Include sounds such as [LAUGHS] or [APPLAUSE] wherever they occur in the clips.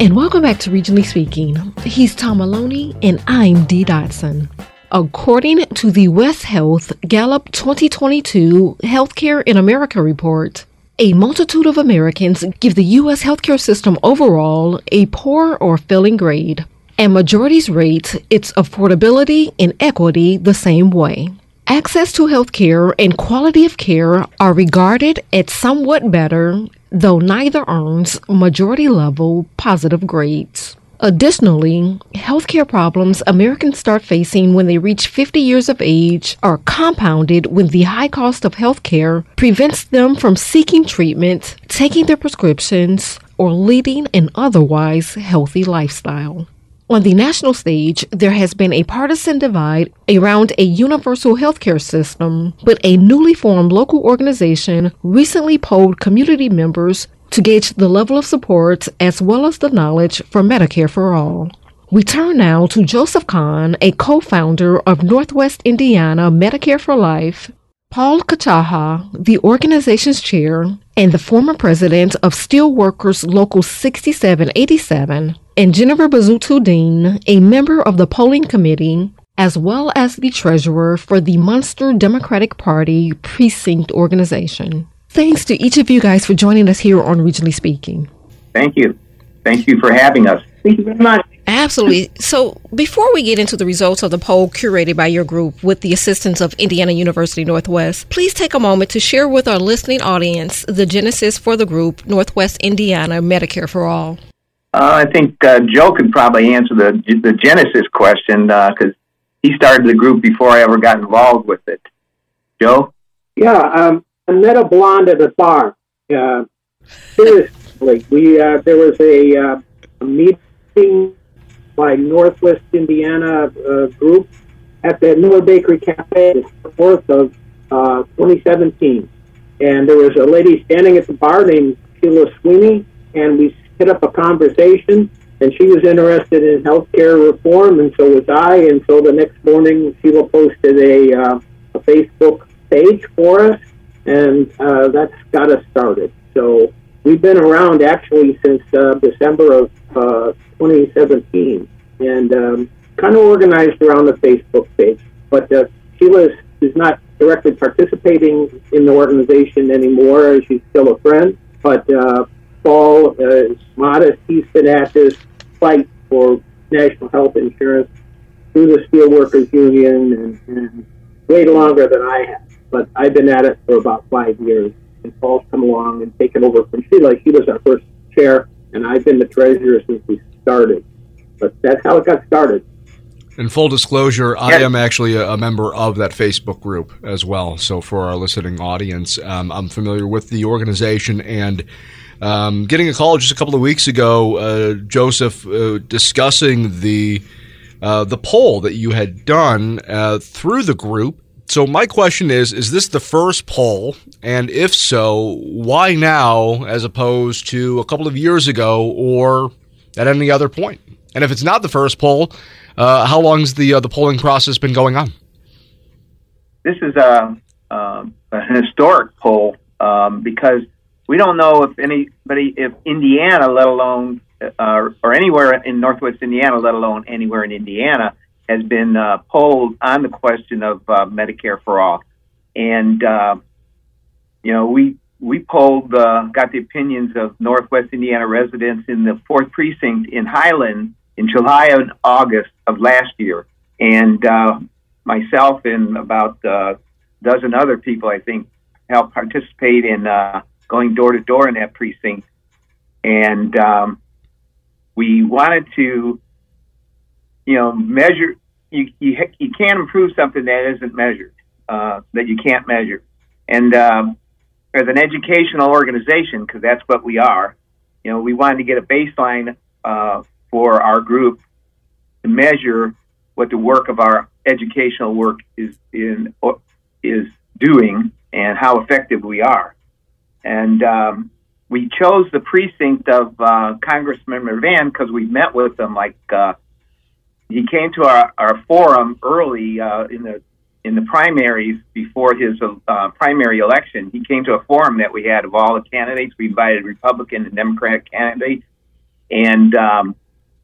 And welcome back to Regionally Speaking. He's Tom Maloney, and I'm Dee Dotson. According to the West Health Gallup 2022 Healthcare in America report, a multitude of Americans give the U.S. healthcare system overall a poor or failing grade, and majorities rate its affordability and equity the same way. Access to healthcare and quality of care are regarded as somewhat better, though neither earns majority level positive grades. Additionally, healthcare problems Americans start facing when they reach 50 years of age are compounded when the high cost of healthcare prevents them from seeking treatment, taking their prescriptions, or leading an otherwise healthy lifestyle. On the national stage, there has been a partisan divide around a universal healthcare system, but a newly formed local organization recently polled community members to gauge the level of support as well as the knowledge for Medicare for All. We turn now to Joseph Kahn, a co founder of Northwest Indiana Medicare for Life, Paul Kachaha, the organization's chair, and the former president of Steelworkers Local 6787, and Jennifer Pizzuto Dean, a member of the polling committee, as well as the treasurer for the Munster Democratic Party precinct organization. Thanks to each of you guys for joining us here on Regionally Speaking. Thank you. Thank you for having us. Thank you very much. Absolutely. So, before we get into the results of the poll curated by your group with the assistance of Indiana University Northwest, please take a moment to share with our listening audience the genesis for the group Northwest Indiana Medicare for All. Uh, I think uh, Joe could probably answer the the genesis question because uh, he started the group before I ever got involved with it. Joe? Yeah, um, I met a blonde at a bar. Uh, seriously, we uh, there was a, uh, a meeting by Northwest Indiana uh, group at the Miller Bakery Cafe, the 4th of uh, 2017. And there was a lady standing at the bar named Sheila Sweeney, and we hit up a conversation. And she was interested in healthcare reform, and so was I. And so the next morning, Sheila posted a, uh, a Facebook page for us, and uh, that's got us started. So we've been around actually since uh, December of uh, 2017, and um, kind of organized around the Facebook page. But uh, Sheila is not directly participating in the organization anymore. She's still a friend, but uh, Paul uh, is modest. He's been at this fight for national health insurance through the Steelworkers Union and, and way longer than I have. But I've been at it for about five years, and Paul's come along and taken over from Sheila. She was our first chair, I've been the treasurer since we started. But that's how it got started. In full disclosure, I am actually a, member of that Facebook group as well. So, for our listening audience, um, I'm familiar with the organization and um, getting a call just a couple of weeks ago, uh, Joseph, uh, discussing the uh, the poll that you had done uh, through the group. So, my question is: Is this the first poll? And if so, why now, as opposed to a couple of years ago, or at any other point? And if it's not the first poll, uh, how long has the uh, the polling process been going on? This is a, um, a historic poll um, because we don't know if anybody, if Indiana, let alone uh, or anywhere in Northwest Indiana, let alone anywhere in Indiana, has been uh, polled on the question of uh, Medicare for all. And uh, you know, we we polled, uh, got the opinions of Northwest Indiana residents in the fourth precinct in Highland in July and August of last year, and uh, myself and about a dozen other people, I think, helped participate in going door to door in that precinct, and um, we wanted to, you know, measure. You you you can't improve something that isn't measured, uh, that you can't measure, and um, as an educational organization, because that's what we are, you know, we wanted to get a baseline uh, for our group to measure what the work of our educational work is in is doing and how effective we are. And um, we chose the precinct of uh, Congressman Mrvan because we met with him. Like uh, he came to our, our forum early uh, in the in the primaries before his uh, primary election. He came to a forum that we had of all the candidates. We invited Republican and Democratic candidates, and um,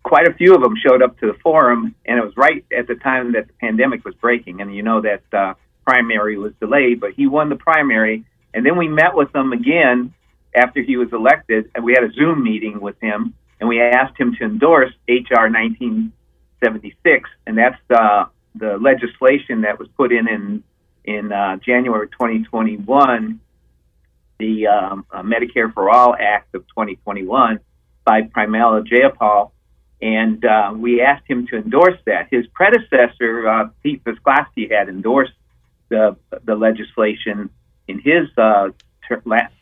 quite a few of them showed up to the forum, and it was right at the time that the pandemic was breaking. And you know that uh, primary was delayed, but he won the primary. And then we met with him again after he was elected, and we had a Zoom meeting with him, and we asked him to endorse HR 1976, and that's the legislation that was put in in in uh, January 2021, the um, uh, Medicare for All Act of 2021 by Pramila Jayapal, and uh, we asked him to endorse that. His predecessor, uh, Pete Visclosky, had endorsed the the legislation in his uh, ter- last,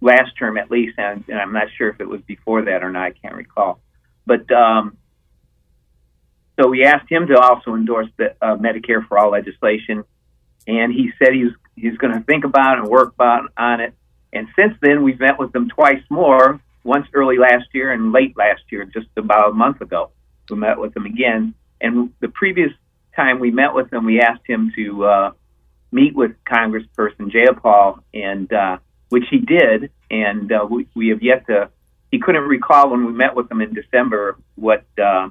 last term at least, and, and, I'm not sure if it was before that or not. I can't recall. But um, so we asked him to also endorse the uh, Medicare for All legislation, and he said he was he's going to think about it and work about, on it. And since then, we've met with him twice more. Once early last year and late last year, just about a month ago, we met with him again. And the previous time we met with him, we asked him to uh, meet with Congressperson Jayapal, and uh, which he did, and uh, we, we have yet to. He couldn't recall when we met with him in December what uh,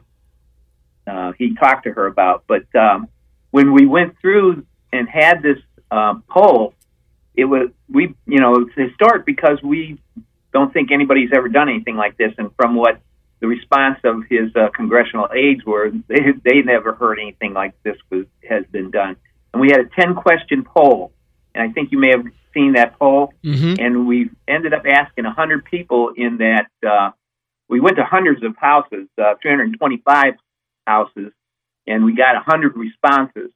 uh, he talked to her about, but um, when we went through and had this uh, poll, it was we you know it's historic because we don't think anybody's ever done anything like this, and from what the response of his uh, congressional aides were, [LAUGHS] they they never heard anything like this was has been done and we had a 10 question poll. And I think you may have seen that poll. Mm-hmm. And we ended up asking 100 people in that. Uh, we went to hundreds of houses, uh, 325 houses, and we got 100 responses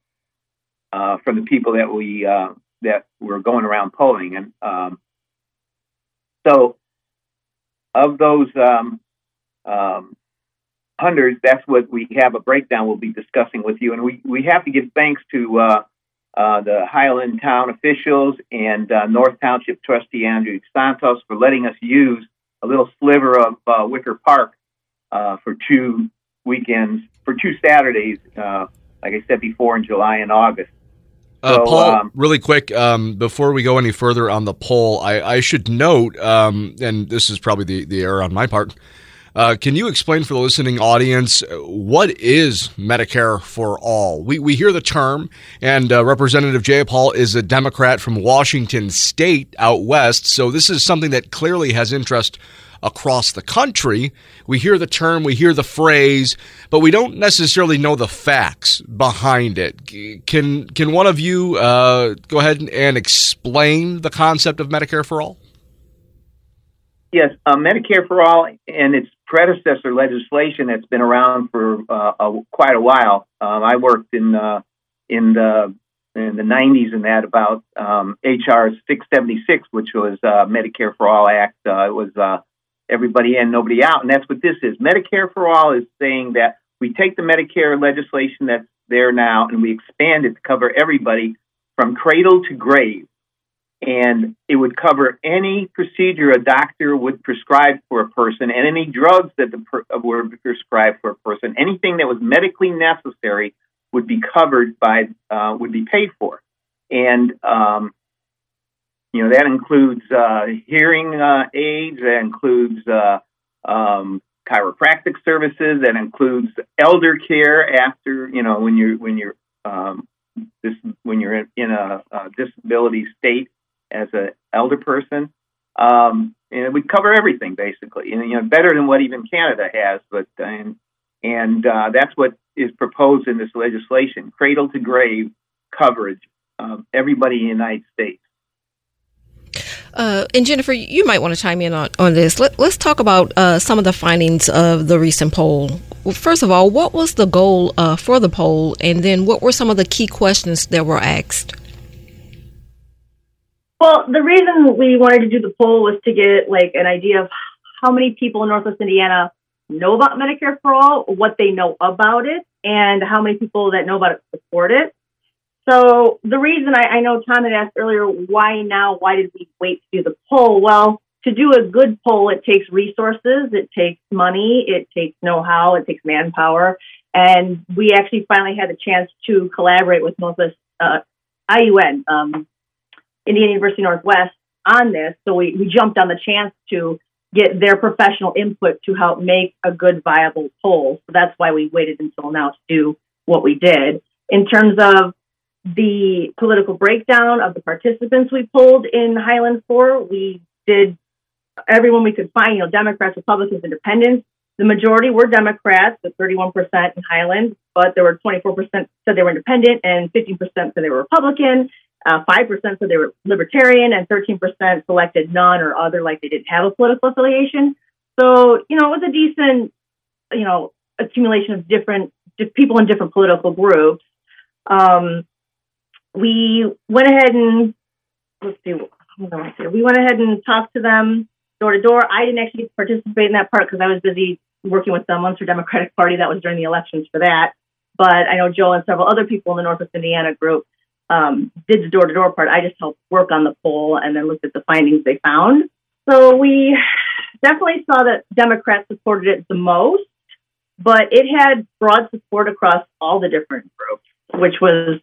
uh, from the people that we uh, that were going around polling. And um, so, of those um, um, hundreds, that's what we have a breakdown we'll be discussing with you. And we, we have to give thanks to uh, uh, the Highland Town officials and uh, North Township trustee Andrew Santos for letting us use a little sliver of uh, Wicker Park uh, for two weekends, for two Saturdays, uh, like I said before, in July and August. Uh, so, Jayapal, um, really quick, um, before we go any further on the poll, I, I should note, um, and this is probably the, the error on my part, uh, can you explain for the listening audience uh, what is Medicare for All? We, we hear the term, and uh, Representative Paul is a Democrat from Washington State out west, so this is something that clearly has interest across the country. We hear the term, we hear the phrase, but we don't necessarily know the facts behind it. Can can one of you uh, go ahead and explain the concept of Medicare for All? Yes, uh, Medicare for All and its predecessor legislation that's been around for uh, a, quite a while. Um, I worked in uh, in the in the 90s and that about um, HR 676, which was uh, Medicare for All Act. Uh, it was uh, everybody in, nobody out, and that's what this is. Medicare for All is saying that we take the Medicare legislation that's there now and we expand it to cover everybody from cradle to grave and it would cover any procedure a doctor would prescribe for a person and any drugs that per- were prescribed for a person. Anything that was medically necessary would be covered by, uh, would be paid for. And, um, you know, that includes uh, hearing uh, aids, that includes uh, um, chiropractic services, that includes elder care after, you know, when you're, when you're, um, this, when you're in, a, a disability state as an elder person. Um, and we cover everything basically, and you know, better than what even Canada has. But and and uh, that's what is proposed in this legislation: cradle to grave coverage everybody in the United States. Uh, and Jennifer, you might want to chime in on, on this. Let, us talk about uh, some of the findings of the recent poll. First of all, what was the goal uh, for the poll? And then what were some of the key questions that were asked? Well, the reason we wanted to do the poll was to get like an idea of how many people in Northwest Indiana know about Medicare for All, what they know about it, and how many people that know about it support it. So the reason I, I know Tom had asked earlier, why now? Why did we wait to do the poll? Well, to do a good poll, it takes resources, it takes money, it takes know-how, it takes manpower, and we actually finally had the chance to collaborate with Northwest uh, IUN, um, Indiana University Northwest on this. So we, we jumped on the chance to get their professional input to help make a good, viable poll. So that's why we waited until now to do what we did. In terms of the political breakdown of the participants we polled in Highland 4, we did everyone we could find, you know, Democrats, Republicans, Independents. The majority were Democrats, with 31% in Highland, but there were 24% said they were independent and 15% said they were Republican. Uh, 5% said they were libertarian and 13% selected none or other, like they didn't have a political affiliation. So, you know, it was a decent, you know, accumulation of different people in different political groups. Um, we went ahead and, let's see, we went ahead and talked to them door to door. I didn't actually participate in that part because I was busy working with the Munster Democratic Party. That was during the elections for that. But I know Joe and several other people in the Northwest Indiana group um, did the door to door part. I just helped work on the poll and then looked at the findings they found. So we definitely saw that Democrats supported it the most, but it had broad support across all the different groups, which was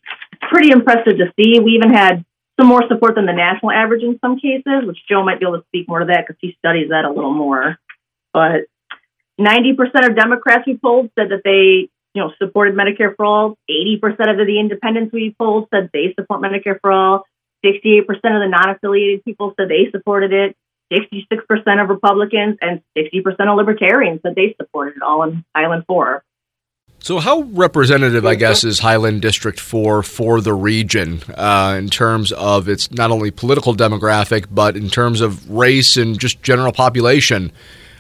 pretty impressive to see. We even had some more support than the national average in some cases, which Joe might be able to speak more to that because he studies that a little more. But 90% of Democrats we polled said that they you know, supported Medicare for all. 80% of the independents we polled said they support Medicare for all. 68% of the non-affiliated people said they supported it. 66% of Republicans and 60% of Libertarians said they supported it all in Highland 4. So, how representative, I guess, is Highland District 4 for the region uh, in terms of its not only political demographic, but in terms of race and just general population?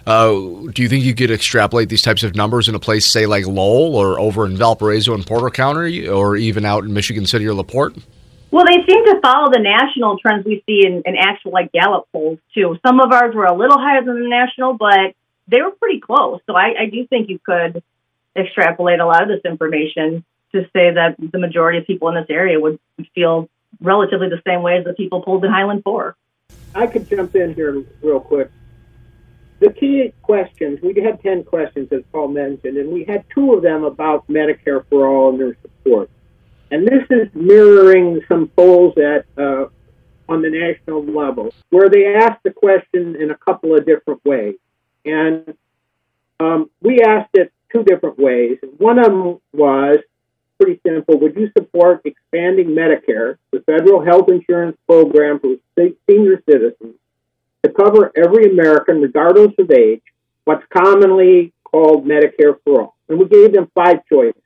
Uh, do you think you could extrapolate these types of numbers in a place, say, like Lowell or over in Valparaiso and Porter County, or even out in Michigan City or LaPorte? Well, they seem to follow the national trends we see in, in actual like Gallup polls too. Some of ours were a little higher than the national, but they were pretty close. So I, I do think you could extrapolate a lot of this information to say that the majority of people in this area would feel relatively the same way as the people polled in Highland 4. I could jump in here real quick the key questions, we had 10 questions, as Paul mentioned, and we had two of them about Medicare for All and their support. And this is mirroring some polls at uh, on the national level, where they asked the question in a couple of different ways. And um, we asked it two different ways. One of them was pretty simple. Would you support expanding Medicare, the federal health insurance program for senior citizens, to cover every American, regardless of age, what's commonly called Medicare for All. And we gave them five choices.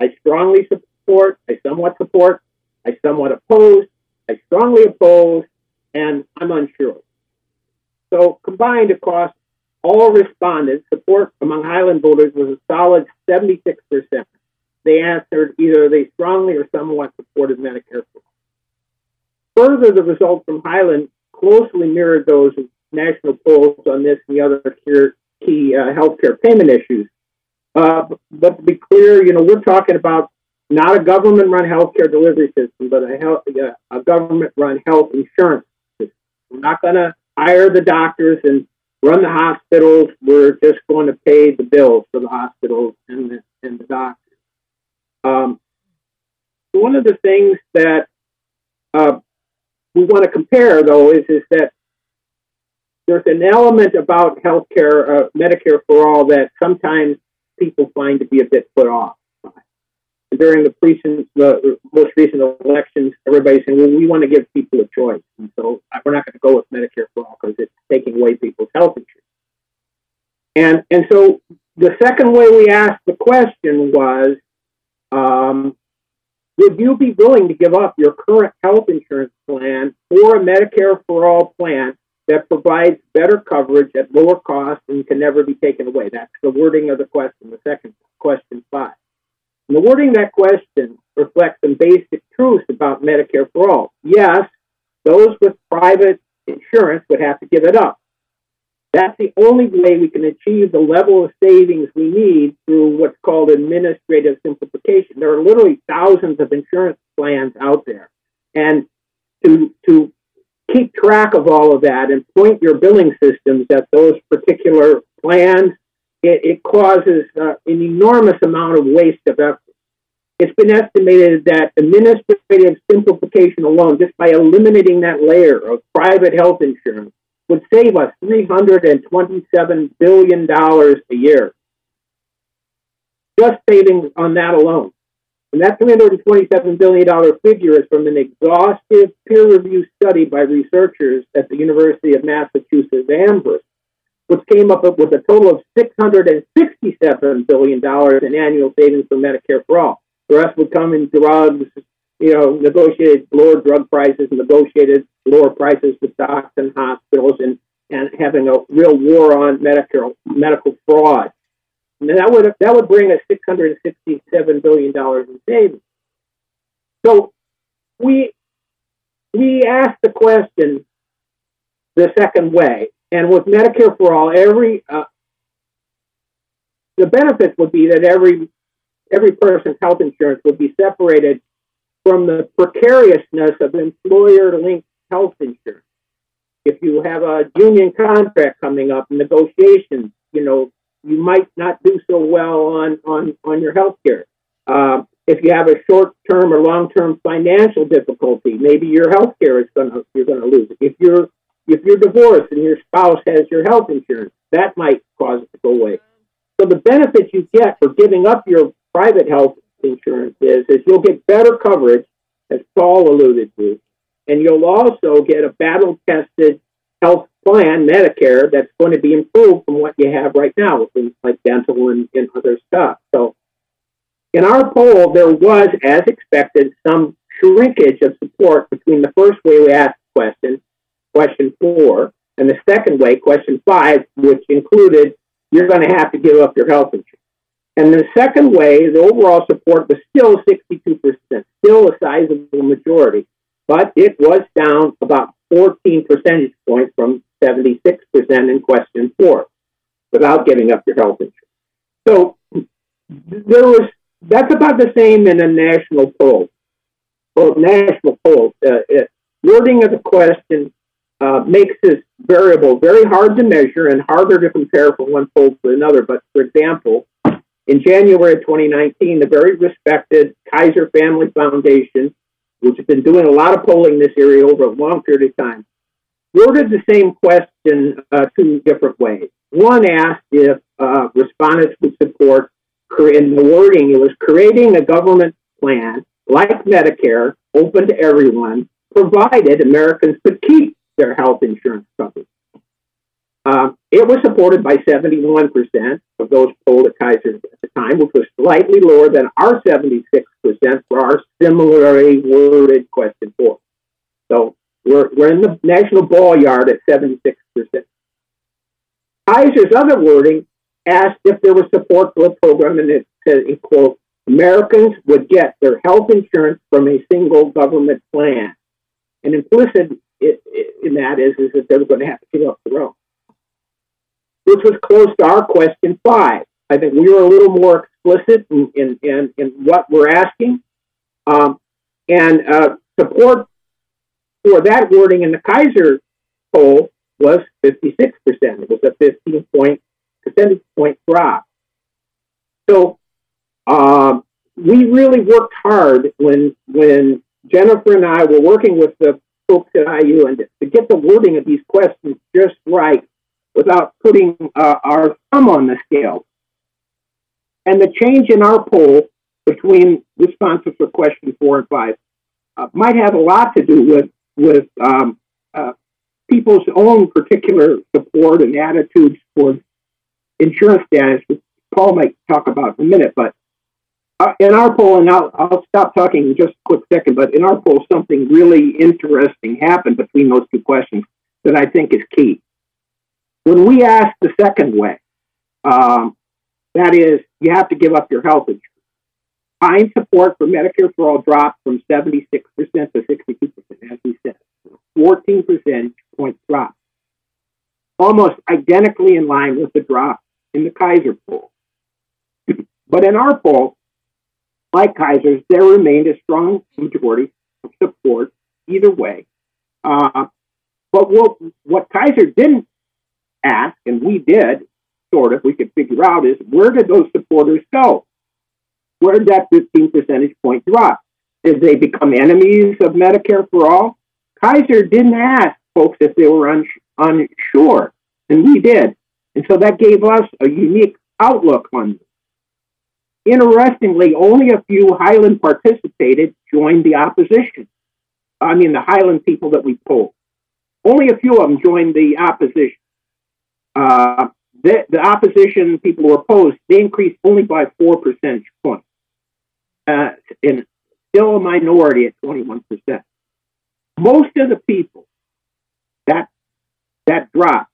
I strongly support, I somewhat support, I somewhat oppose, I strongly oppose, and I'm unsure. So combined across all respondents, support among Highland voters was a solid 76%. They answered either they strongly or somewhat supported Medicare for all. Further, the results from Highland closely mirrored those of national polls on this and the other key uh, healthcare payment issues. Uh, but to be clear, you know, we're talking about not a government-run healthcare delivery system, but a, health, uh, a government-run health insurance system. We're not going to hire the doctors and run the hospitals. We're just going to pay the bills for the hospitals and the, and the doctors. Um, one of the things that uh, we want to compare, though, is, is that there's an element about healthcare, uh, Medicare for all, that sometimes people find to be a bit put off. During the recent, the most recent elections, everybody's saying, "Well, we want to give people a choice," and so we're not going to go with Medicare for all because it's taking away people's health insurance. And and so the second way we asked the question was, um, would you be willing to give up your current health insurance plan for a Medicare for all plan that provides better coverage at lower cost and can never be taken away? That's the wording of the question, the second question five. And the wording that question reflects some basic truths about Medicare for all. Yes, those with private insurance would have to give it up. That's the only way we can achieve the level of savings we need through what's called administrative simplification. There are literally thousands of insurance plans out there. And to, to keep track of all of that and point your billing systems at those particular plans, it, it causes uh, an enormous amount of waste of effort. It's been estimated that administrative simplification alone, just by eliminating that layer of private health insurance, would save us $327 billion a year. Just savings on that alone. And that $327 billion figure is from an exhaustive peer reviewed study by researchers at the University of Massachusetts Amherst, which came up with a total of $667 billion in annual savings for Medicare for all. The rest would come in drugs, you know, negotiated lower drug prices, negotiated lower prices with doctors and hospitals, and, and having a real war on Medicare, medical fraud. And that would that would bring us six hundred and sixty-seven billion dollars in savings. So we we asked the question the second way, and with Medicare for all, every uh, the benefits would be that every every person's health insurance would be separated from the precariousness of employer-linked health insurance. If you have a union contract coming up, negotiations, you know, you might not do so well on on on your health care. Uh, if you have a short term or long term financial difficulty, maybe your health care is gonna you're gonna lose. If you're if you're divorced and your spouse has your health insurance, that might cause it to go away. So the benefits you get for giving up your private health insurance is is you'll get better coverage, as Paul alluded to, and you'll also get a battle tested health plan, Medicare, that's going to be improved from what you have right now with things like dental and, and other stuff. So in our poll, there was, as expected, some shrinkage of support between the first way we asked the question, question four, and the second way, question five, which included you're going to have to give up your health insurance. And the second way, the overall support was still 62%, still a sizable majority, but it was down about 14 percentage points from 76% in question four without giving up your health insurance. So there was that's about the same in a national poll. Well, national poll, uh, uh, wording of the question uh, makes this variable very hard to measure and harder to compare from one poll to another. But for example, in January of 2019, the very respected Kaiser Family Foundation, which has been doing a lot of polling in this area over a long period of time, worded the same question uh, two different ways. One asked if uh, respondents would support, in the wording, it was creating a government plan like Medicare, open to everyone, provided Americans could keep their health insurance coverage. Uh, it was supported by 71% of those polled at Kaiser at the time, which was slightly lower than our 76% for our similarly worded question four. So we're, we're in the national ball yard at 76%. Kaiser's other wording asked if there was support for the program, and it said, in quote, Americans would get their health insurance from a single government plan. And implicit in that is, is that they were going to have to give up their own. Which was close to our question five. I think we were a little more explicit in, in, in, in what we're asking. Um, and uh, support for that wording in the Kaiser poll was 56%. It was a 15 point percentage point drop. So um, we really worked hard when when Jennifer and I were working with the folks at IU and to get the wording of these questions just right without putting uh, our thumb on the scale. And the change in our poll between responses for question four and five uh, might have a lot to do with with um, uh, people's own particular support and attitudes toward insurance status, which Paul might talk about in a minute. But in our poll, and I'll, I'll stop talking in just a quick second, but in our poll, something really interesting happened between those two questions that I think is key. When we asked the second way, um, that is, you have to give up your health insurance. Fine support for Medicare for all dropped from 76% to 62%, as we said. 14 percentage point drop. Almost identically in line with the drop in the Kaiser poll. [CLEARS THROAT] but in our poll, like Kaiser's, there remained a strong majority of support either way. Uh, but what, what Kaiser didn't ask, and we did, sort of, we could figure out, is where did those supporters go? Where did that 15 percentage point drop? Did they become enemies of Medicare for all? Kaiser didn't ask folks if they were un- unsure, and we did. And so that gave us a unique outlook on this. Interestingly, only a few Highland participated joined the opposition. I mean, the Highland people that we polled. Only a few of them joined the opposition. Uh, the, the, opposition people who opposed, they increased only by four percentage points. Uh, and still a minority at 21%. Most of the people that that dropped,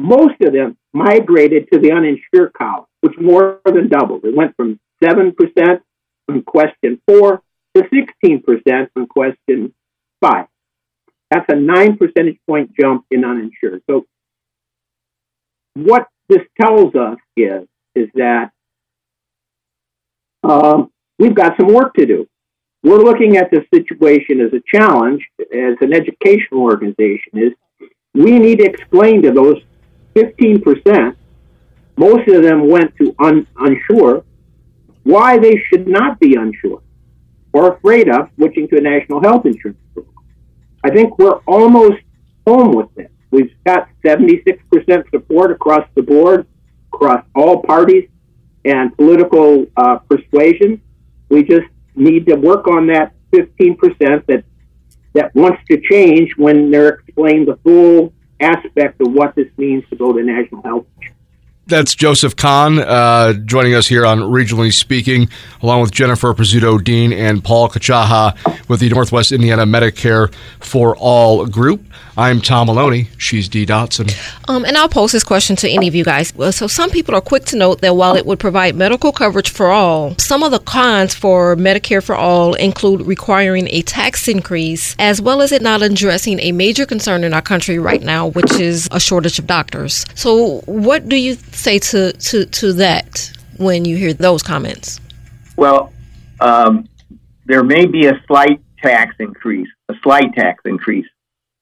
most of them migrated to the uninsured column, which more than doubled. It went from 7% from question four to 16% from question five. That's a nine percentage point jump in uninsured. So, what this tells us is is that um, we've got some work to do. We're looking at this situation as a challenge as an educational organization. Is we need to explain to those 15%, most of them went to un- unsure, why they should not be unsure or afraid of switching to a national health insurance program. I think we're almost home with this. We've got 76% support across the board, across all parties and political uh, persuasion. We just need to work on that 15% that that wants to change when they're explained the full aspect of what this means to go to national health insurance. That's Joseph Kahn uh, joining us here on Regionally Speaking, along with Jennifer Pizzuto Dean and Paul Kachaha with the Northwest Indiana Medicare for All group. I'm Tom Maloney. She's Dee Dotson. Um, and I'll pose this question to any of you guys. So, some people are quick to note that while it would provide medical coverage for all, some of the cons for Medicare for All include requiring a tax increase, as well as it not addressing a major concern in our country right now, which is a shortage of doctors. So, what do you say to, to, to that when you hear those comments? Well, um, there may be a slight tax increase, a slight tax increase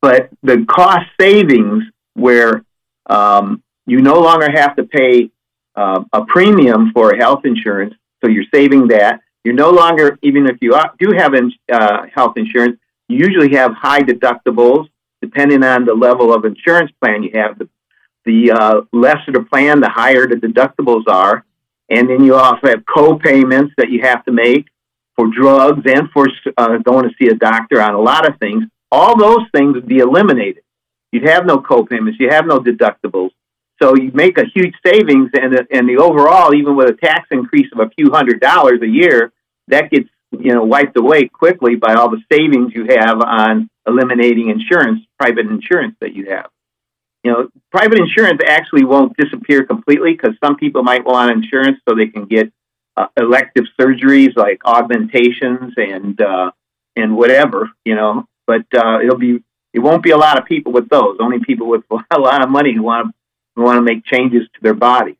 but the cost savings where um, you no longer have to pay uh, a premium for health insurance, so you're saving that. You're no longer, even if you do have uh, health insurance, you usually have high deductibles depending on the level of insurance plan you have. The, the uh, lesser the plan, the higher the deductibles are. And then you also have co-payments that you have to make for drugs and for uh, going to see a doctor on a lot of things all those things would be eliminated. You'd have no co-payments. You have no deductibles. So you make a huge savings, and and the overall, even with a tax increase of a few hundred dollars a year, that gets you know wiped away quickly by all the savings you have on eliminating insurance, private insurance that you have. You know, private insurance actually won't disappear completely because some people might want insurance so they can get uh, elective surgeries like augmentations and uh, and whatever. You know, but uh, it'll be it won't be a lot of people with those. Only people with [LAUGHS] a lot of money who want to who want to make changes to their body.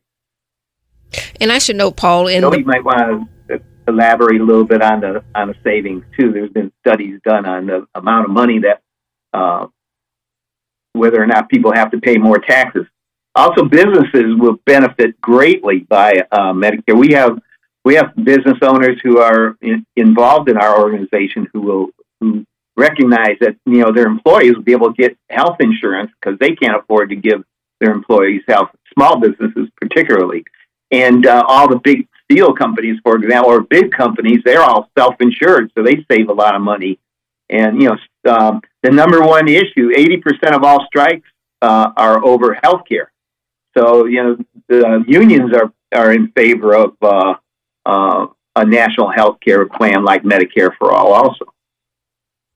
And I should note, Paul, so the- you might want to elaborate a little bit on the on the savings too. There's been studies done on the amount of money that uh, whether or not people have to pay more taxes. Also, businesses will benefit greatly by uh, Medicare. We have we have business owners who are in, involved in our organization who will who recognize that you know their employees will be able to get health insurance because they can't afford to give their employees health. Small businesses, particularly, and uh, all the big steel companies, for example, or big companies, they're all self-insured, so they save a lot of money. And you know, um, the number one issue: eighty percent of all strikes uh, are over health care. So you know, the unions are are in favor of uh, uh, a national health care plan like Medicare for all, also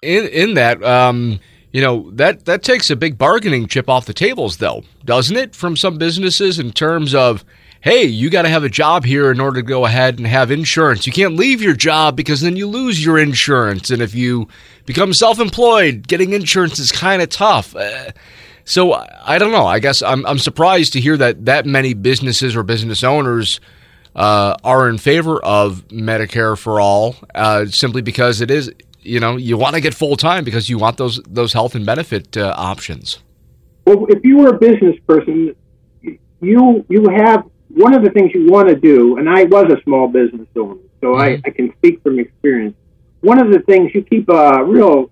in in that, um, you know that that takes a big bargaining chip off the tables, though, doesn't it? From some businesses in terms of, hey, you got to have a job here in order to go ahead and have insurance. You can't leave your job because then you lose your insurance, and if you become self-employed, getting insurance is kind of tough. Uh, so I don't know. I guess I'm I'm surprised to hear that that many businesses or business owners. Uh, are in favor of Medicare for all, uh, simply because it is you know you want to get full time because you want those those health and benefit uh, options. Well, if you were a business person, you you have one of the things you want to do, and I was a small business owner, so mm-hmm. I, I can speak from experience. One of the things you keep a real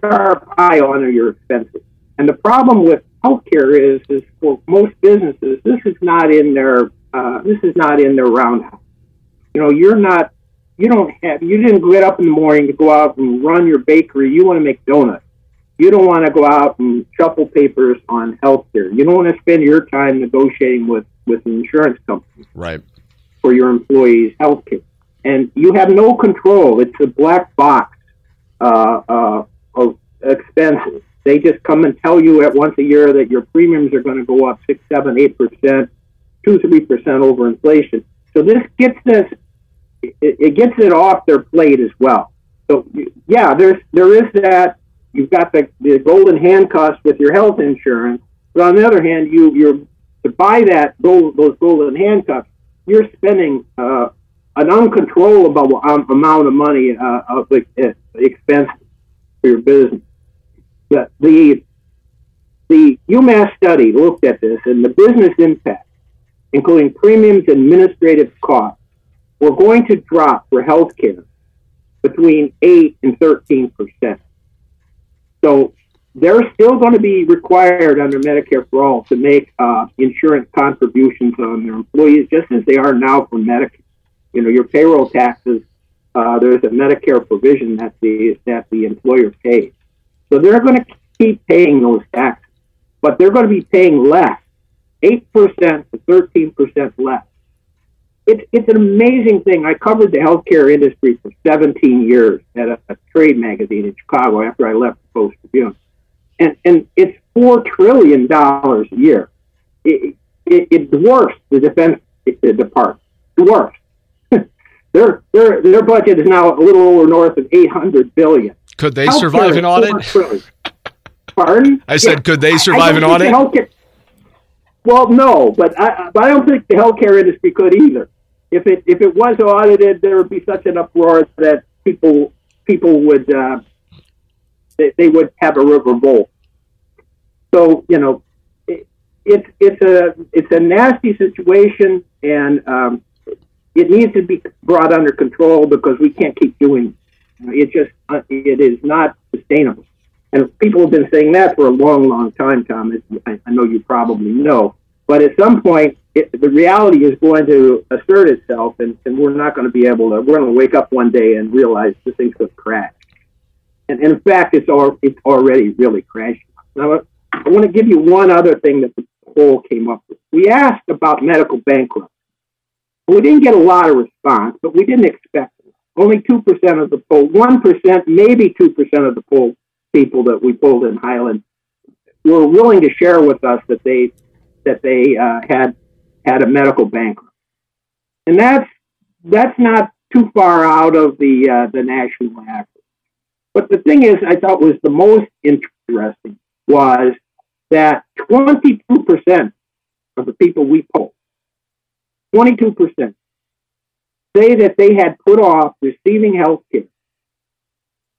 sharp eye on are your expenses. And the problem with healthcare is, is for most businesses, this is not in their uh, this is not in their roundhouse. You know, you're not you don't have you didn't get up in the morning to go out and run your bakery. You want to make donuts. You don't want to go out and shuffle papers on healthcare. You don't want to spend your time negotiating with with an insurance company Right. for your employees' health care. and you have no control. It's a black box uh, uh, of expenses. They just come and tell you at once a year that your premiums are going to go up six, seven, eight percent, two, three percent over inflation. So this gets this, it, it gets it off their plate as well. So yeah, there's there is that. You've got the, the golden handcuffs with your health insurance, but on the other hand, you you're to buy that gold, those golden handcuffs, you're spending uh, an uncontrollable amount of money uh, of the uh, expense for your business. The, the the UMass study looked at this, and the business impact, including premiums and administrative costs, were going to drop for healthcare between eight and thirteen percent. So they're still going to be required under Medicare for All to make uh, insurance contributions on their employees, just as they are now for Medicare. You know, your payroll taxes. Uh, there's a Medicare provision that the that the employer pays, so they're going to keep paying those taxes, but they're going to be paying less, eight percent to thirteen percent less. It's it's an amazing thing. I covered the healthcare industry for 17 years at a, a trade magazine in Chicago after I left the Post Tribune and and it's four trillion dollars a year. It, it, it dwarfs the defense department. Dwarfs. [LAUGHS] their their their budget is now a little over north of eight hundred billion. Could they Healthcare survive an audit? Pardon? [LAUGHS] I said, Yeah. could they survive an audit? well, no, but I, but I don't think the healthcare industry could either. If it if it was audited, there would be such an uproar that people people would uh, they, they would have a revolt. So you know, it, it's it's a it's a nasty situation, and um, it needs to be brought under control because we can't keep doing. It, it just uh, it is not sustainable. And people have been saying that for a long, long time, Tom. I, I know you probably know. But at some point, it, the reality is going to assert itself, and, and we're not going to be able to. We're going to wake up one day and realize the thing's going to crash. And, and in fact, it's all it's already really crashing. Now, I want to give you one other thing that the poll came up with. We asked about medical bankruptcy. We didn't get a lot of response, but we didn't expect it. Only two percent of the poll, one percent, maybe two percent of the poll people that we polled in Highland were willing to share with us that they that they uh, had had a medical bankruptcy, and that's that's not too far out of the uh, the national average. But the thing is, I thought was the most interesting was that 22% of the people we polled, 22%, say that they had put off receiving health care,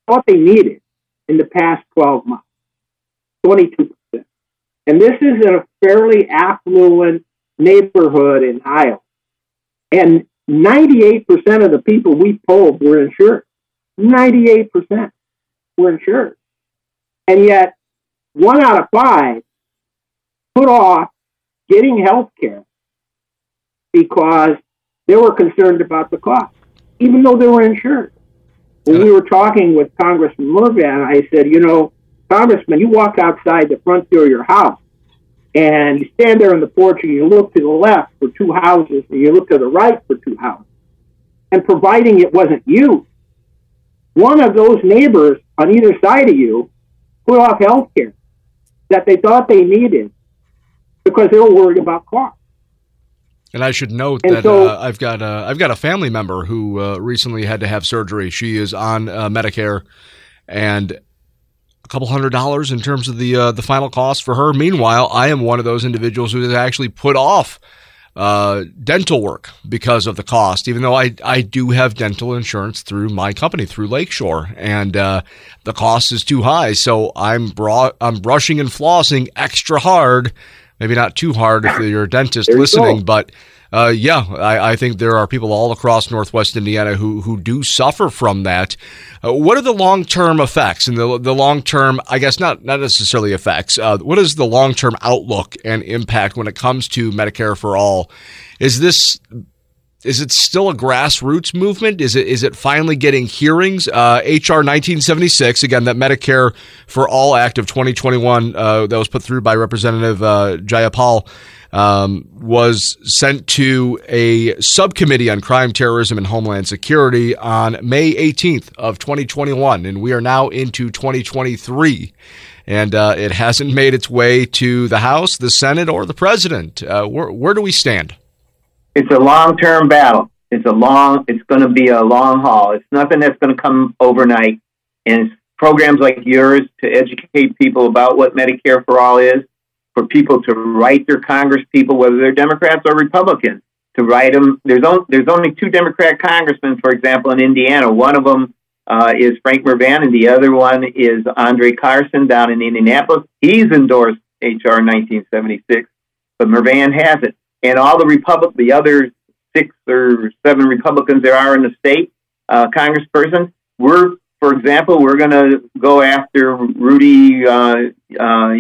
thought they needed in the past 12 months. 22%. And this is in a fairly affluent neighborhood in Iowa. And 98% of the people we polled were insured. 98% were insured. And yet, one out of five put off getting health care because they were concerned about the cost, even though they were insured. When we were talking with Congressman Mrvan, I said, you know, Congressman, you walk outside the front door of your house and you stand there on the porch and you look to the left for two houses and you look to the right for two houses. And providing it wasn't you, one of those neighbors on either side of you put off health care that they thought they needed because they were worried about cost. And I should note And that so- uh, I've got a, I've got a family member who uh, recently had to have surgery. She is on uh, Medicare, and a couple hundred dollars in terms of the uh, the final cost for her. Meanwhile, I am one of those individuals who has actually put off uh, dental work because of the cost. Even though I I do have dental insurance through my company through Lakeshore, and uh, the cost is too high, so I'm bra- I'm brushing and flossing extra hard maybe not too hard if you're a dentist listening, but uh, yeah, I, I, think there are people all across Northwest Indiana who who do suffer from that. Uh, what are the long term effects and the the long term? I guess not not necessarily effects. Uh, what is the long term outlook and impact when it comes to Medicare for all? Is this is it still a grassroots movement? Is it is it finally getting hearings? Uh, HR 1976, again, that Medicare for All Act of 2021 uh, that was put through by Representative uh, Jayapal um, was sent to a subcommittee on crime, terrorism, and homeland security on May 18th of 2021, and we are now into 2023, and uh, it hasn't made its way to the House, the Senate, or the President. Uh, where, where do we stand? It's a long-term battle. It's a long. It's going to be a long haul. It's nothing that's going to come overnight, and programs like yours to educate people about what Medicare for All is for people to write their Congress people, whether they're Democrats or Republicans, to write them. There's only, there's only two Democrat congressmen, for example, in Indiana. One of them uh, is Frank Mrvan, and the other one is Andre Carson down in Indianapolis. He's endorsed H.R. 1976, but Mrvan has it. And all the Republic, the other six or seven Republicans there are in the state, uh, congressperson, we're, for example, we're going to go after Rudy uh, uh,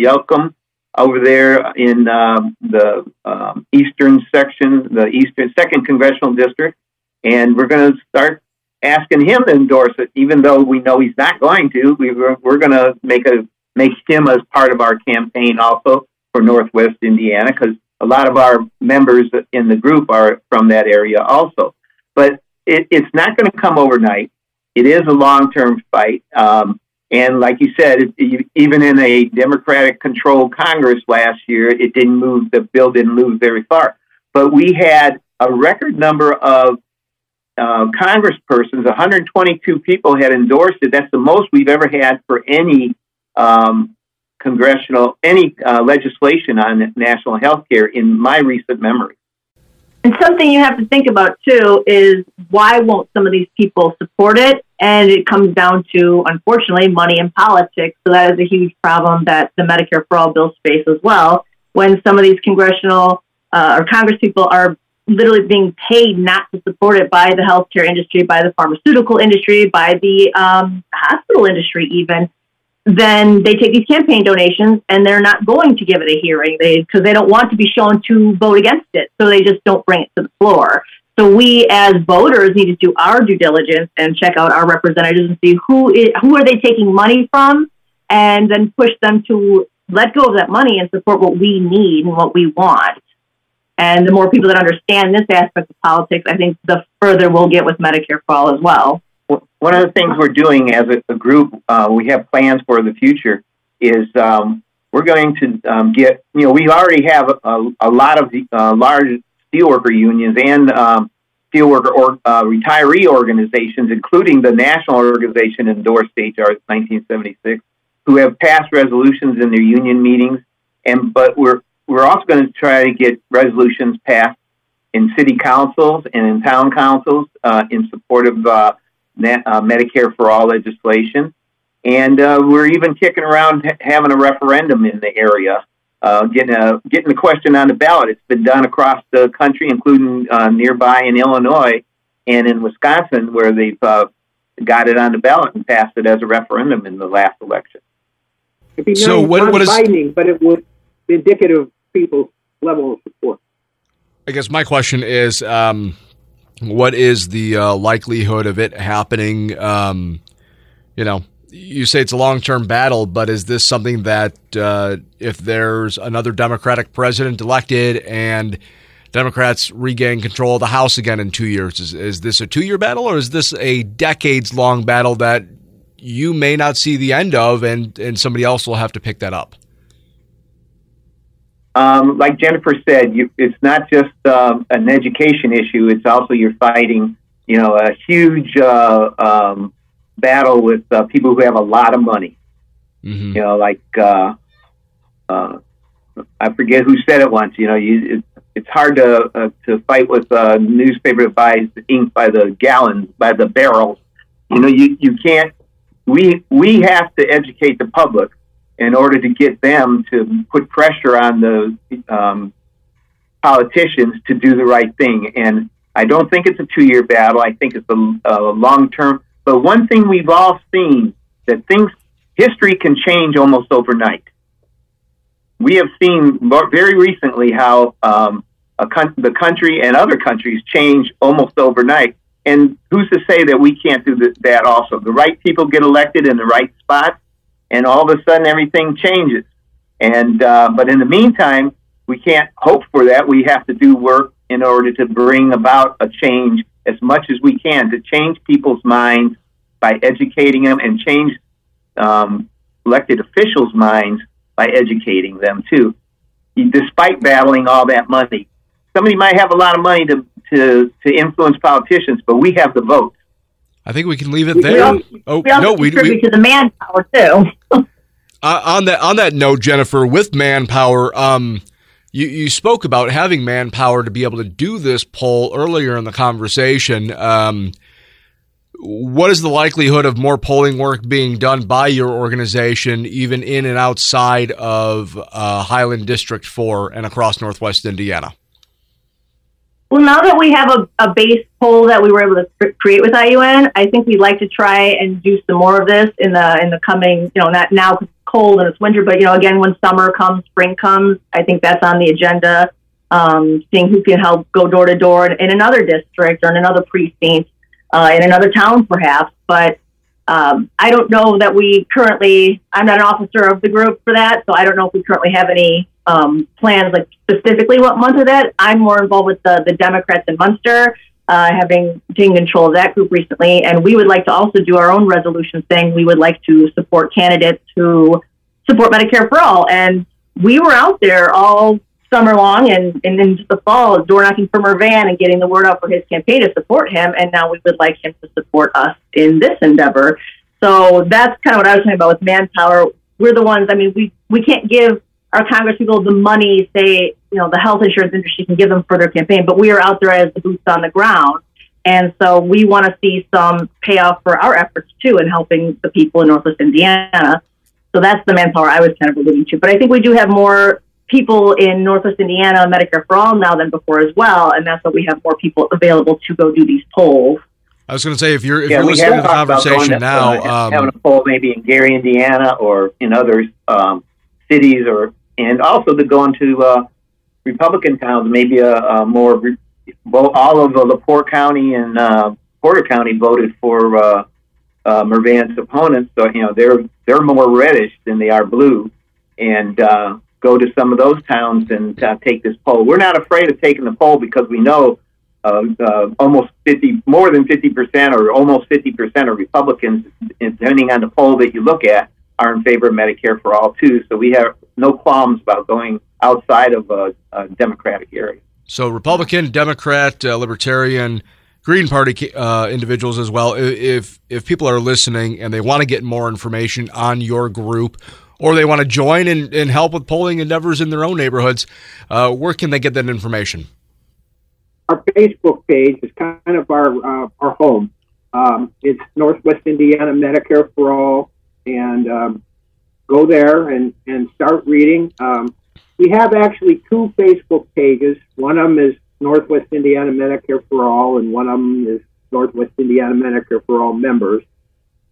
over there in um, the um, eastern section, the eastern second congressional district, and we're going to start asking him to endorse it, even though we know he's not going to. We, we're, we're going to make a make him as part of our campaign also for Northwest Indiana because a lot of our members in the group are from that area also. But it, it's not going to come overnight. It is a long term fight. Um, and like you said, it, even in a Democratic controlled Congress last year, it didn't move, the bill didn't move very far. But we had a record number of uh, congresspersons, 122 people had endorsed it. That's the most we've ever had for any um, congressional, any uh, legislation on national health care in my recent memory. And something you have to think about too is why won't some of these people support it? And it comes down to, unfortunately, money and politics. So that is a huge problem that the Medicare for All bill face as well. When some of these congressional uh, or Congress people are literally being paid not to support it by the healthcare industry, by the pharmaceutical industry, by the um, hospital industry, even then they take these campaign donations and they're not going to give it a hearing because they, they don't want to be shown to vote against it. So they just don't bring it to the floor. So we as voters need to do our due diligence and check out our representatives and see who is, who are they taking money from and then push them to let go of that money and support what we need and what we want. And the more people that understand this aspect of politics, I think the further we'll get with Medicare for all as well one of the things we're doing as a, a group, uh, we have plans for the future, is um, we're going to um, get, you know, we already have a, a lot of uh, large steelworker unions and um, steelworker or uh, retiree organizations, including the national organization endorsed HR 1976, who have passed resolutions in their union meetings. And but we're we're also going to try to get resolutions passed in city councils and in town councils uh, in support of uh, uh, Medicare for all legislation. And uh, we're even kicking around ha- having a referendum in the area, uh, getting a getting the question on the ballot. It's been done across the country, including uh, nearby in Illinois and in Wisconsin, where they've uh, got it on the ballot and passed it as a referendum in the last election. It'd be so what, what is binding, but it would be indicative of people's level of support. I guess my question is. Um, what is the uh, likelihood of it happening? Um, you know, you say it's a long term battle, but is this something that uh, if there's another Democratic president elected and Democrats regain control of the House again in two years, is, is this a two year battle or is this a decades long battle that you may not see the end of and, and somebody else will have to pick that up? Um, like Jennifer said, you, it's not just uh, an education issue. It's also you're fighting, you know, a huge uh, um, battle with uh, people who have a lot of money. Mm-hmm. You know, like uh, uh, I forget who said it once. You know, you, it, it's hard to uh, to fight with a newspaper that buys ink by the gallons, by the barrels. You know, you you can't. We we have to educate the public in order to get them to put pressure on the um, politicians to do the right thing. And I don't think it's a two year battle. I think it's a, a long term. But one thing we've all seen that things, history can change almost overnight. We have seen very recently how um, con- the country and other countries change almost overnight. And who's to say that we can't do th- that also? The right people get elected in the right spot, and all of a sudden everything changes. And uh, but in the meantime, we can't hope for that. We have to do work in order to bring about a change as much as we can to change people's minds by educating them and change um, elected officials' minds by educating them too. Despite battling all that money, somebody might have a lot of money to to, to influence politicians, but we have the votes. I think we can leave it there. We also, oh we no, we, we to the manpower too. [LAUGHS] uh, on that on that note, Jennifer, with manpower, um, you, you spoke about having manpower to be able to do this poll earlier in the conversation. Um, what is the likelihood of more polling work being done by your organization, even in and outside of uh, Highland District 4 and across Northwest Indiana? Well, now that we have a, a base poll that we were able to create with IUN, I think we'd like to try and do some more of this in the in the coming, you know, not now because it's cold and it's winter, but you know, again, when summer comes, spring comes, I think that's on the agenda. Um, seeing who can help go door to door in another district or in another precinct, uh, in another town, perhaps. But um, I don't know that we currently. I'm not an officer of the group for that, so I don't know if we currently have any um, plans, like specifically what month of that. I'm more involved with the the Democrats in Munster uh, having taken control of that group recently. And we would like to also do our own resolution saying we would like to support candidates who support Medicare for all. And we were out there all summer long and, and into the fall, door knocking for Mrvan and getting the word out for his campaign to support him. And now we would like him to support us in this endeavor. So that's kind of what I was talking about with manpower. We're the ones, I mean, we, we can't give our Congress people the money, say, you know, the health insurance industry can give them for their campaign, but we are out there as the boots on the ground. And so we want to see some payoff for our efforts too in helping the people in Northwest Indiana. So that's the manpower I was kind of alluding to. But I think we do have more people in Northwest Indiana Medicare for All now than before as well, and that's why we have more people available to go do these polls. I was going to say if you're if yeah, you're listening to the conversation now, uh, um, having a poll maybe in Gary, Indiana, or in other um, cities, or and also to go into uh, Republican towns, maybe a, a more re- all of uh, LaPorte County and uh, Porter County voted for uh, uh, Mrvan's opponents, so you know they're they're more reddish than they are blue, and uh, go to some of those towns and uh, take this poll. We're not afraid of taking the poll because we know uh, uh, almost 50, more than 50 percent, or almost 50 percent of Republicans, depending on the poll that you look at, are in favor of Medicare for all too. So we have no qualms about going outside of a, a Democratic area. So Republican, Democrat, uh, Libertarian, Green Party uh, individuals as well. If if people are listening and they want to get more information on your group, or they want to join and, and help with polling endeavors in their own neighborhoods, uh, where can they get that information? Our Facebook page is kind of our uh, our home. Um, it's Northwest Indiana Medicare for All, and um, go there and, and start reading. Um, we have actually two Facebook pages. One of them is Northwest Indiana Medicare for All, and one of them is Northwest Indiana Medicare for All members.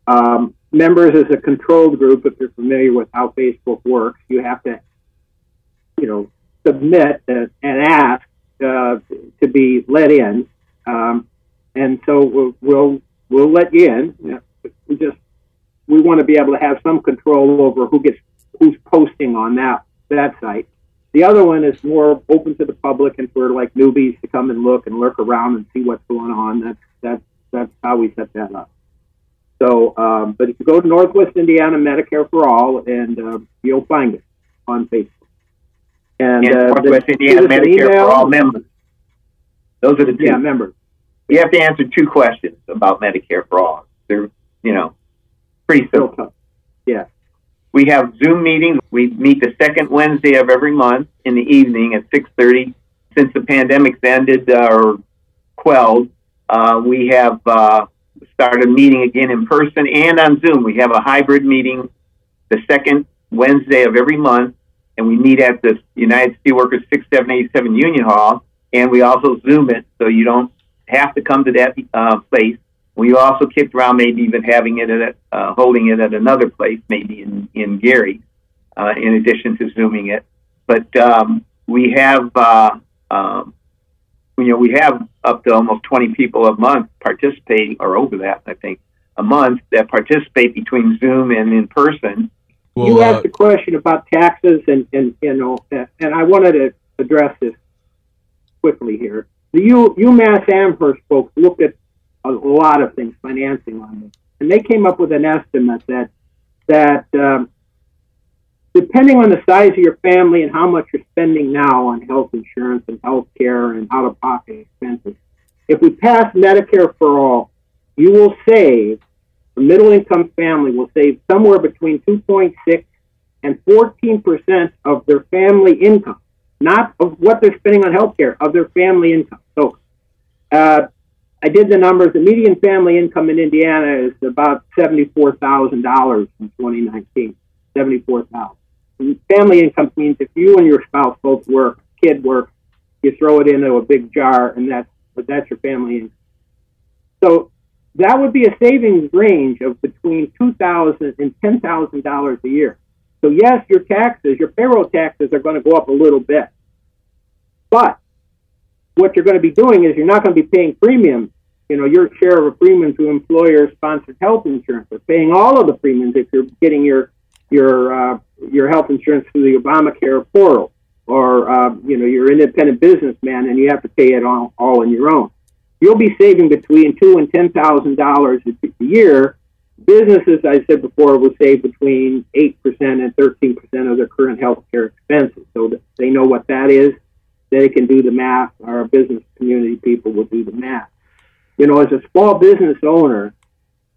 Um, members is a controlled group. If you're familiar with how Facebook works, you have to, you know, submit and ask uh, to be let in. Um, and so we'll, we'll, we'll let you in. We just we want to be able to have some control over who gets who's posting on that that site. The other one is more open to the public and for like newbies to come and look and lurk around and see what's going on. That's that's that's how we set that up. So, um, but if you go to Northwest Indiana Medicare for All, and uh, you'll find it on Facebook. And, uh, Northwest Indiana Medicare for All members. Those are the two. Yeah, members. You have to answer two questions about Medicare for All. They're, you know, pretty simple. Yeah. We have Zoom meetings. We meet the second Wednesday of every month in the evening at 6.30. Since the pandemic's ended uh, or quelled, uh, we have uh, started meeting again in person and on Zoom. We have a hybrid meeting the second Wednesday of every month, and we meet at the United Steelworkers 6787 Union Hall, and we also Zoom it so you don't have to come to that uh, place. We also kicked around maybe even having it at uh, holding it at another place, maybe in in Gary, uh, in addition to zooming it. But um, we have uh, um, you know we have up to almost 20 people a month participating, or over that I think a month that participate between Zoom and in person. Well, you asked uh, a question about taxes, and and you know, and I wanted to address this quickly here. The U, UMass Amherst folks looked at a lot of things financing on this, and they came up with an estimate that that um, depending on the size of your family and how much you're spending now on health insurance and health care and out of pocket expenses, if we pass Medicare for all, you will save, a middle income family will save somewhere between 2.6 and 14% of their family income, not of what they're spending on healthcare, of their family income. So, uh, I did the numbers. The median family income in Indiana is about seventy-four thousand dollars in 2019. Seventy-four thousand. Family income means if you and your spouse both work, kid works, you throw it into a big jar, and that's that's your family income. So that would be a savings range of between two thousand and ten thousand dollars a year. So yes, your taxes, your payroll taxes are going to go up a little bit, but what you're going to be doing is you're not going to be paying premiums. You know, your share of a premium to employer-sponsored health insurance, or paying all of the premiums if you're getting your your uh, your health insurance through the Obamacare portal, or uh, you know, you're an independent businessman and you have to pay it all, all on your own you'll be saving between two and ten thousand dollars a year. Businesses, I said before, will save between eight percent and thirteen percent of their current health care expenses. So they know what that is. They can do the math. Our business community people will do the math. You know, as a small business owner,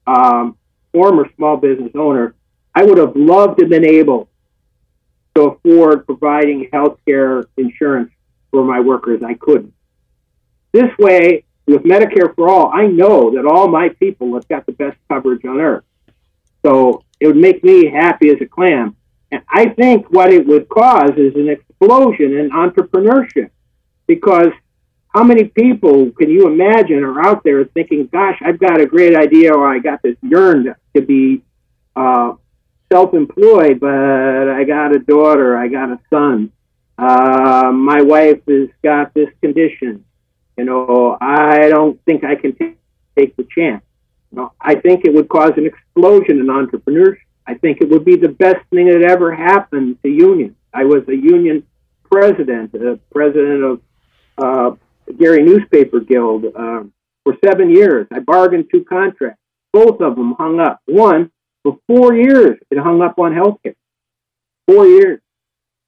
um, former small business owner, I would have loved to have been able to afford providing health care insurance for my workers. I couldn't. This way, with Medicare for all, I know that all my people have got the best coverage on earth. So it would make me happy as a clam. I think what it would cause is an explosion in entrepreneurship because how many people can you imagine are out there thinking, gosh, I've got a great idea or I got this yearn to be uh, self employed, but I got a daughter, I got a son. Uh, my wife has got this condition you know, I don't think I can t- take the chance. You know, I think it would cause an explosion in entrepreneurship. I think it would be the best thing that ever happened to unions. I was a union president, a president of uh, Gary Newspaper Guild uh, for seven years. I bargained two contracts. Both of them hung up. One, for four years, it hung up on health care. Four years.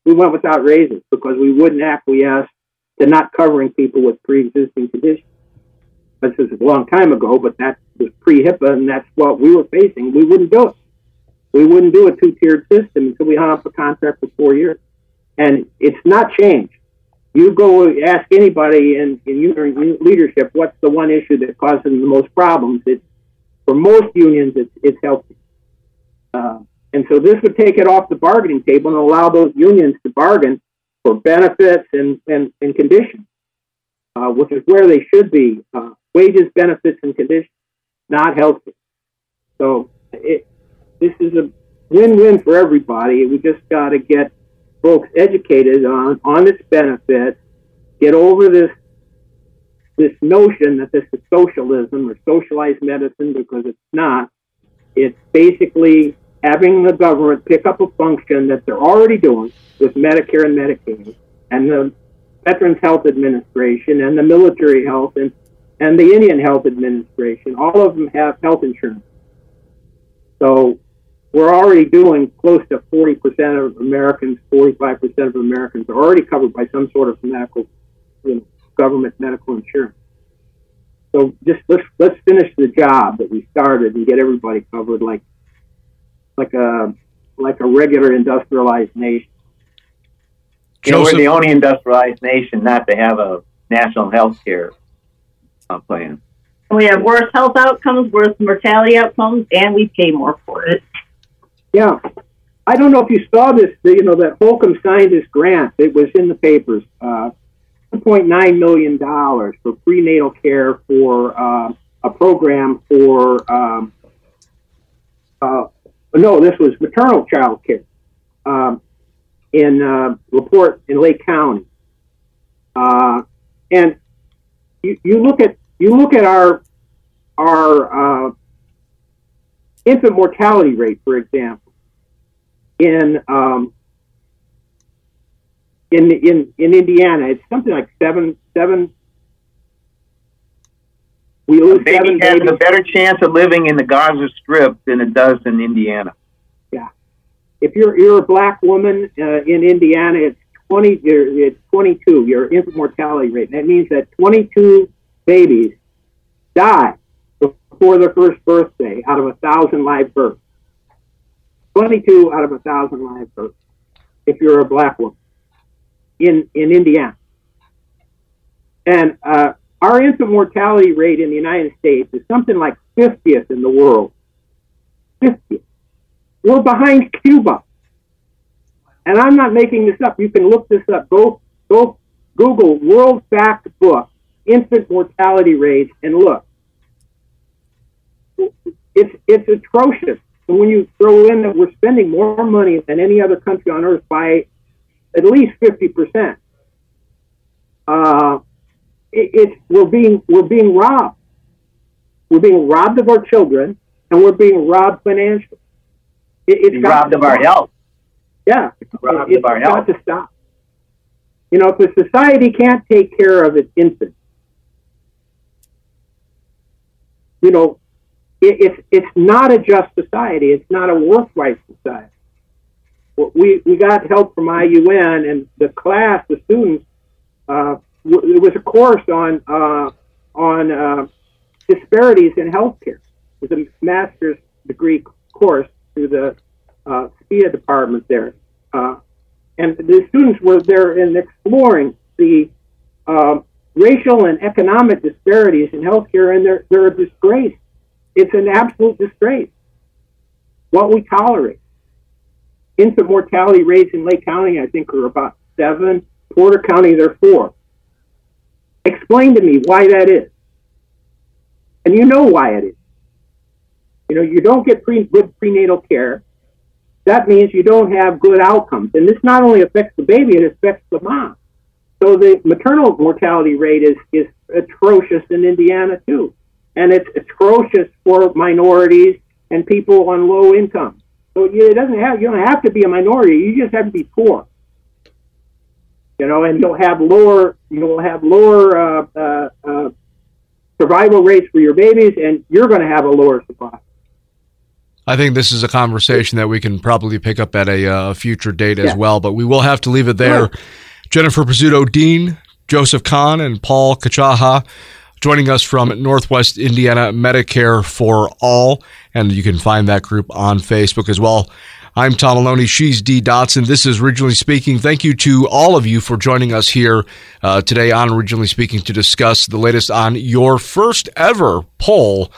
We went without raises because we wouldn't acquiesce to not covering people with pre-existing conditions. This is a long time ago, but that was pre-HIPAA, and that's what we were facing. We wouldn't do it. We wouldn't do a two-tiered system until we hung up a contract for four years, and it's not changed. You go ask anybody in, in union leadership, what's the one issue that causes the most problems? It's for most unions, it's, it's health. Uh, and so this would take it off the bargaining table and allow those unions to bargain for benefits and, and, and conditions, uh, which is where they should be uh, wages, benefits, and conditions, not health care. So it, this is a win win for everybody. We just got to get folks educated on, on its benefits, get over this this notion that this is socialism or socialized medicine because it's not. It's basically having the government pick up a function that they're already doing with Medicare and Medicaid, and the Veterans Health Administration, and the Military Health, and, and the Indian Health Administration. All of them have health insurance. So we're already doing close to 40% of Americans, 45% of Americans are already covered by some sort of medical, you know, government medical insurance. So just let's let's finish the job that we started and get everybody covered like like a like a regular industrialized nation. You know, we're the only industrialized nation not to have a national health care uh, plan. We have worse health outcomes, worse mortality outcomes, and we pay more for it. Yeah. I don't know if you saw this. You know that Holcomb signed this grant. It was in the papers. Uh, 1.9 million dollars for prenatal care for uh, a program for. Um, uh, no, this was maternal child care um, in uh, Laporte in Lake County. Uh, and you, you look at you look at our our uh, infant mortality rate, for example, in um, in in in Indiana, it's something like seven seven. We lose a baby has babies. a better chance of living in the Gaza Strip than it does in Indiana. Yeah, if you're you're a black woman uh, in Indiana, it's twenty. It's twenty two. Your infant mortality rate. And that means that twenty two babies die before their first birthday out of a thousand live births. 22 out of a thousand live births if you're a black woman in, in Indiana. And uh, our infant mortality rate in the United States is something like 50th in the world. 50th. We're behind Cuba. And I'm not making this up. You can look this up. Go, go Google World Fact Book, infant mortality rates, and look it's it's atrocious. And when you throw in that we're spending more money than any other country on earth by at least fifty percent, uh, it, it's we're being we're being robbed. We're being robbed of our children, and we're being robbed financially. It, it's robbed of our health. Yeah, it's robbed it, of our health. Got to stop. You know, if a society can't take care of its infants, you know, it, it's it's not a just society. It's not a worthwhile society. We we got help from IUN and the class, the students. Uh, it was a course on uh, on uh, disparities in healthcare. It was a master's degree course through the uh, SPEA department there, uh, and the students were there in exploring the uh, racial and economic disparities in healthcare, and they're they're a disgrace it's an absolute disgrace what we tolerate. Infant mortality rates in Lake County, I think, are about seven. Porter County, they're four. Explain to me why that is. And you know why it is. You know, you don't get pre- good prenatal care. That means you don't have good outcomes. And this not only affects the baby, it affects the mom. So the maternal mortality rate is, is atrocious in Indiana, too and it's atrocious for minorities and people on low income. So it doesn't have you don't have to be a minority. You just have to be poor. You know, and you'll have lower you'll have lower uh, uh, uh, survival rates for your babies, and you're going to have a lower supply. I think this is a conversation that we can probably pick up at a uh, future date as yeah. well, but we will have to leave it there. Jennifer Pizzuto, Dean, Joseph Kahn, and Paul Kachaha joining us from Northwest Indiana Medicare for All. And you can find that group on Facebook as well. I'm Tom Maloney. She's Dee Dotson. This is Regionally Speaking. Thank you to all of you for joining us here uh, today on Regionally Speaking to discuss the latest on your first ever poll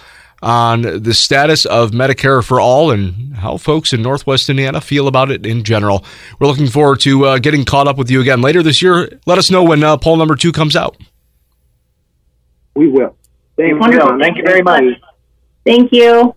on the status of Medicare for all and how folks in Northwest Indiana feel about it in general. We're looking forward to uh, getting caught up with you again later this year. Let us know when uh, poll number two comes out. We will. Thank Wonderful. You. Thank you very much. Thank you.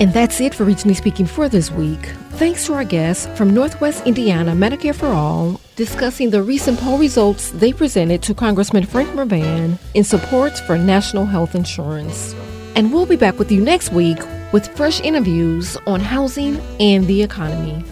And that's it for Regionally Speaking for this week. Thanks to our guests from Northwest Indiana Medicare for All discussing the recent poll results they presented to Congressman Frank Mrvan in support for national health insurance. And we'll be back with you next week with fresh interviews on housing and the economy.